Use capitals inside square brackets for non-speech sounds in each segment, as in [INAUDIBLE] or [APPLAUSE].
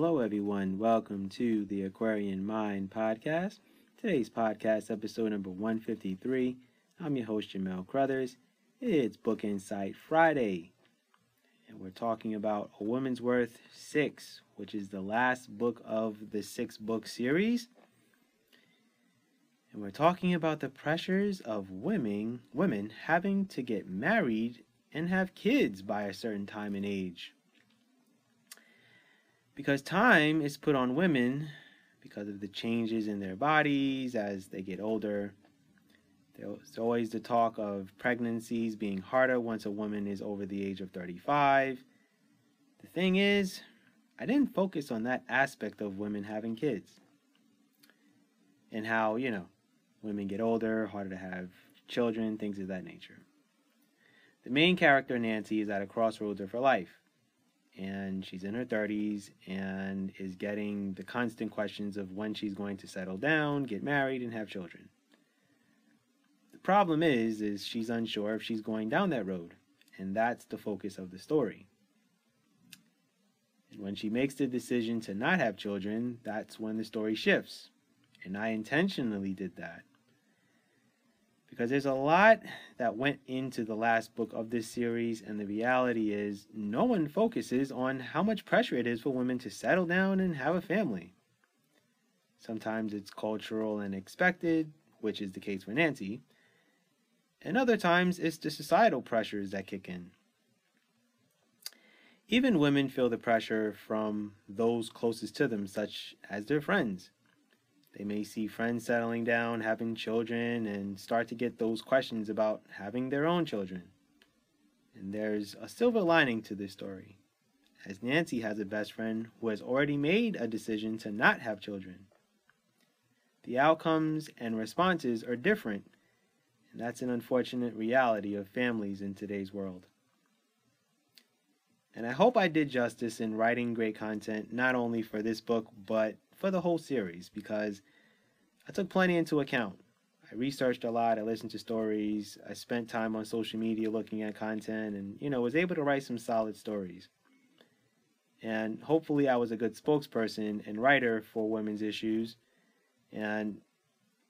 Hello, everyone. Welcome to the Aquarian Mind podcast. Today's podcast, episode number 153. I'm your host, Jamell Crouthers. It's Book Insight Friday, and we're talking about A Woman's Worth 6, which is the last book of the six book series. And we're talking about the pressures of women, women having to get married and have kids by a certain time and age. Because time is put on women because of the changes in their bodies as they get older. There's always the talk of pregnancies being harder once a woman is over the age of 35. The thing is, I didn't focus on that aspect of women having kids and how, you know, women get older, harder to have children, things of that nature. The main character, Nancy, is at a crossroads of her life. And she's in her 30s and is getting the constant questions of when she's going to settle down, get married, and have children. The problem is, is she's unsure if she's going down that road. And that's the focus of the story. And when she makes the decision to not have children, that's when the story shifts. And I intentionally did that because there's a lot that went into the last book of this series, and the reality is no one focuses on how much pressure it is for women to settle down and have a family. Sometimes it's cultural and expected, which is the case for Nancy, and other times it's the societal pressures that kick in. Even women feel the pressure from those closest to them, such as their friends. They may see friends settling down, having children, and start to get those questions about having their own children. And there's a silver lining to this story, as Nancy has a best friend who has already made a decision to not have children. The outcomes and responses are different, and that's an unfortunate reality of families in today's world. And I hope I did justice in writing great content, not only for this book, but for the whole series because I took plenty into account. I researched a lot, I listened to stories, I spent time on social media looking at content and you know, was able to write some solid stories. And hopefully I was a good spokesperson and writer for women's issues and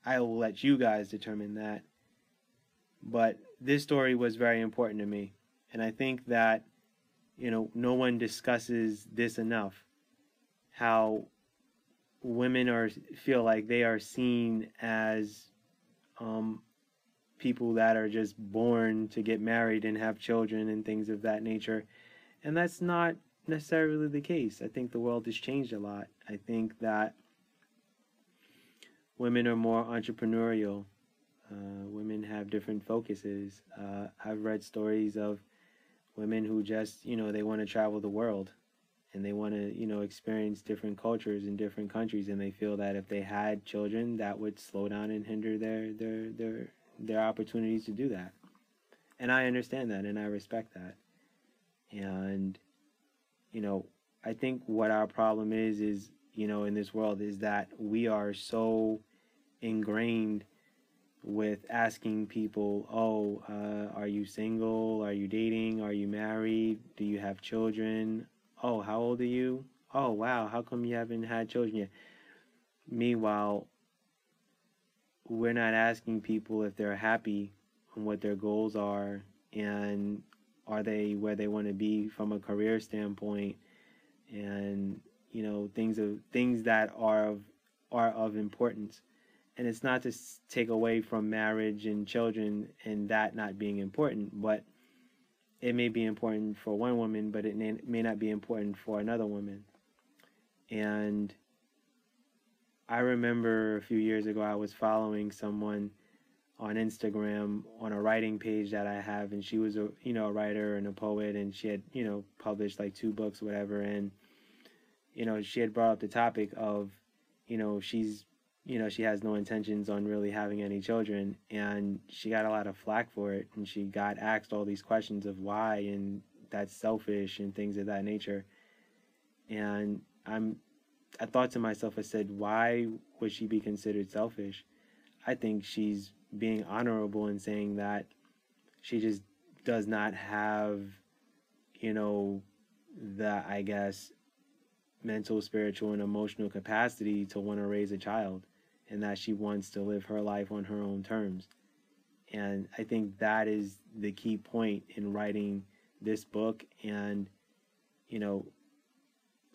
I will let you guys determine that. But this story was very important to me and I think that you know, no one discusses this enough how women are feel like they are seen as um, people that are just born to get married and have children and things of that nature. And that's not necessarily the case. I think the world has changed a lot. I think that women are more entrepreneurial. Uh, women have different focuses. Uh, I've read stories of women who just, you know, they want to travel the world and they want to you know experience different cultures in different countries and they feel that if they had children that would slow down and hinder their their their their opportunities to do that. And i understand that and i respect that. And you know i think what our problem is is you know in this world is that we are so ingrained with asking people oh uh, are you single? Are you dating? Are you married? Do you have children oh, how old are you? Oh, wow, how come you haven't had children yet? Meanwhile, we're not asking people if they're happy and what their goals are and are they where they want to be from a career standpoint and you know things of things that are of are of importance and it's not to take away from marriage and children and that not being important but it may be important for one woman, but it may, not be important for another woman. And I remember a few years ago, I was following someone on Instagram on a writing page that I have, and she was a you know a writer and a poet, and she had you know published like two books, whatever, and you know she had brought up the topic of you know she's you know, she has no intentions on really having any children. And she got a lot of flack for it. And she got asked all these questions of why and that's selfish and things of that nature. And I'm, I thought to myself, I said, why would she be considered selfish? I think she's being honorable in saying that she just does not have, you know, the, I guess, mental, spiritual, and emotional capacity to want to raise a child and that she wants to live her life on her own terms. And I think that is the key point in writing this book and, you know,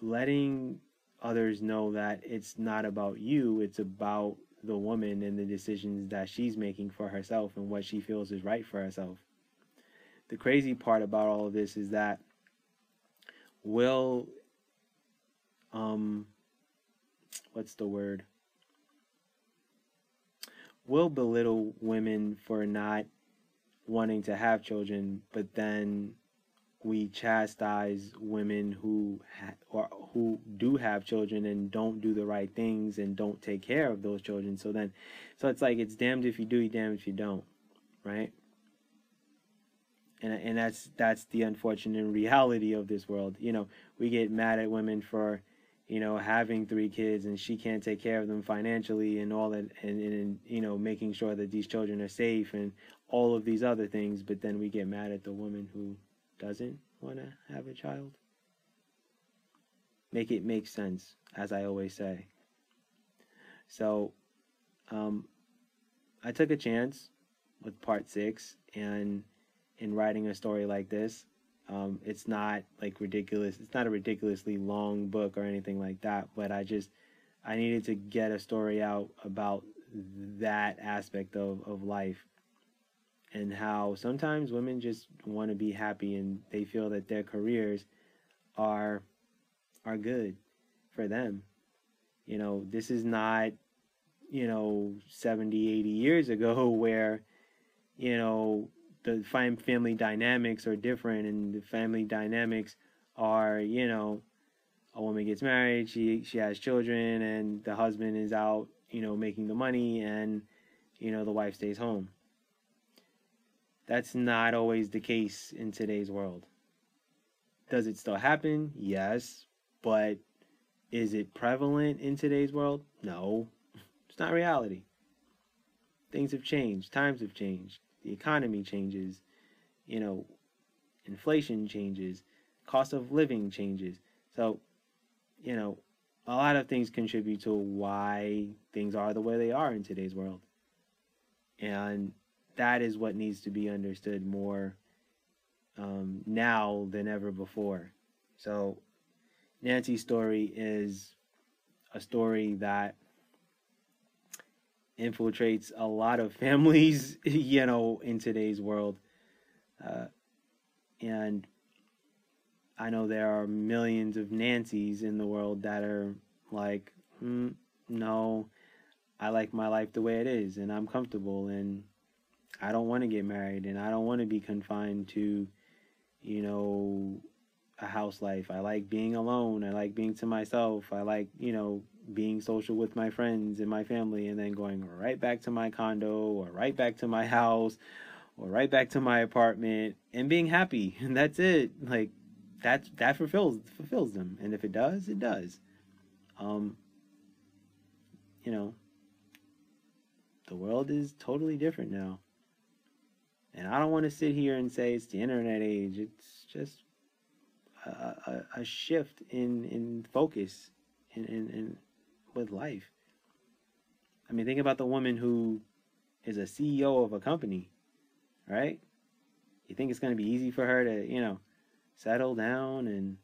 letting others know that it's not about you, it's about the woman and the decisions that she's making for herself and what she feels is right for herself. The crazy part about all of this is that Will, um, what's the word? Will belittle women for not wanting to have children, but then we chastise women who ha- or who do have children and don't do the right things and don't take care of those children. So then, so it's like it's damned if you do, you damned if you don't, right? And and that's that's the unfortunate reality of this world. You know, we get mad at women for, you know, having three kids and she can't take care of them financially and all that, and, and you know, making sure that these children are safe and all of these other things. But then we get mad at the woman who doesn't want to have a child. Make it make sense, as I always say. So, um, I took a chance with part six, and in writing a story like this, um, it's not like ridiculous. It's not a ridiculously long book or anything like that. But I just I needed to get a story out about that aspect of, of life and how sometimes women just want to be happy and they feel that their careers are are good for them. You know, this is not, you know, 70, 80 years ago [LAUGHS] where, you know, the family dynamics are different and the family dynamics are, you know, a woman gets married, she she has children and the husband is out, you know, making the money and you know, the wife stays home that's not always the case in today's world. Does it still happen? Yes. But is it prevalent in today's world? No. [LAUGHS] It's not reality. Things have changed. Times have changed. The economy changes. You know, inflation changes. Cost of living changes. So, you know, a lot of things contribute to why things are the way they are in today's world. And that is what needs to be understood more um, now than ever before. So, Nancy's story is a story that infiltrates a lot of [LAUGHS] families, you know, in today's world. Uh, and I know there are millions of Nancys in the world that are like, mm, no, I like my life the way it is, and I'm comfortable, and I don't want to get married and I don't want to be confined to, you know, a house life. I like being alone. I like being to myself. I like, you know, being social with my friends and my family and then going right back to my condo or right back to my house or right back to my apartment and being happy. [LAUGHS] And that's it. Like that that fulfills fulfills them. And if it does, it does. Um you know, the world is totally different now. And I don't want to sit here and say it's the internet age. It's just a, a, a shift in, in focus in, in, in with life. I mean, think about the woman who is a CEO of a company, right? You think it's going to be easy for her to, you know, settle down and,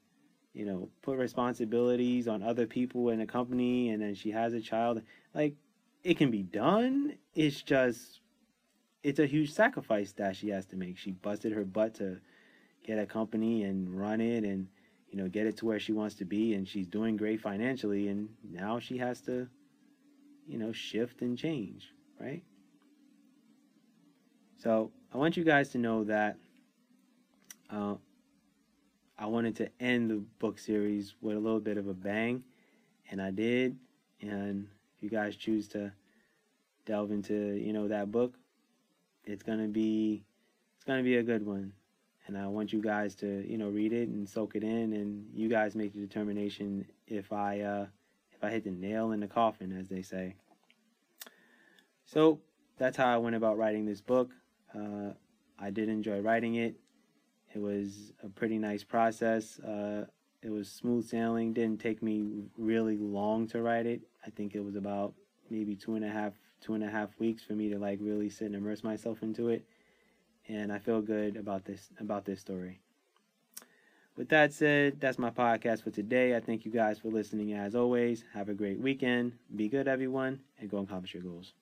you know, put responsibilities on other people in a company and then she has a child? Like, it can be done. It's just it's a huge sacrifice that she has to make. She busted her butt to get a company and run it and you know get it to where she wants to be and she's doing great financially and now she has to you know shift and change, right? So, I want you guys to know that uh, I wanted to end the book series with a little bit of a bang, and I did. And if you guys choose to delve into, you know, that book, it's gonna be it's gonna be a good one and i want you guys to you know read it and soak it in and you guys make the determination if i uh if i hit the nail in the coffin as they say so that's how i went about writing this book uh, i did enjoy writing it it was a pretty nice process uh, it was smooth sailing. Didn't take me really long to write it. I think it was about maybe two and a half two and a half weeks for me to like really sit and immerse myself into it. And I feel good about this about this story. With that said, that's my podcast for today. I thank you guys for listening as always. Have a great weekend. Be good, everyone, and go accomplish your goals.